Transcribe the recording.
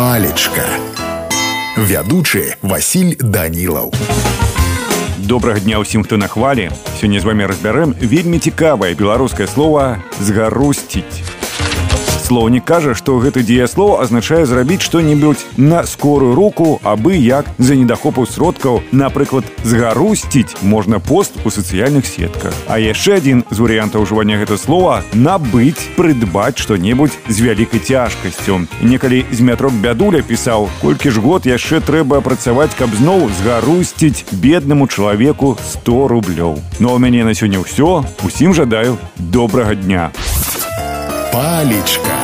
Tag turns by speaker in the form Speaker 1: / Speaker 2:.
Speaker 1: палечка вядучы Васіль данілаў
Speaker 2: добрага дня ўсім хто на хвалі сёння з вами разбярэм вельмі цікавае беларускае слово згарусціць слоўнік кажа што гэты дзеяслоў азначае зрабіць што-небудзь на скорую руку абы як за недахопу сродкаў напрыклад згарусціць можна пост у сацыяльных сетках а яшчэ адзін з варыянтаў ужывання гэта слова набыць прыдбаць што-небудзь з вялікай цяжкасцю некалі змятрок бядуля пісаў колькі ж год яшчэ трэба працаваць каб зноў згарусціць беднаму чалавеку 100 рублёў ну а у мяне на сёння ўсё усім жадаю добрага дня
Speaker 1: палечка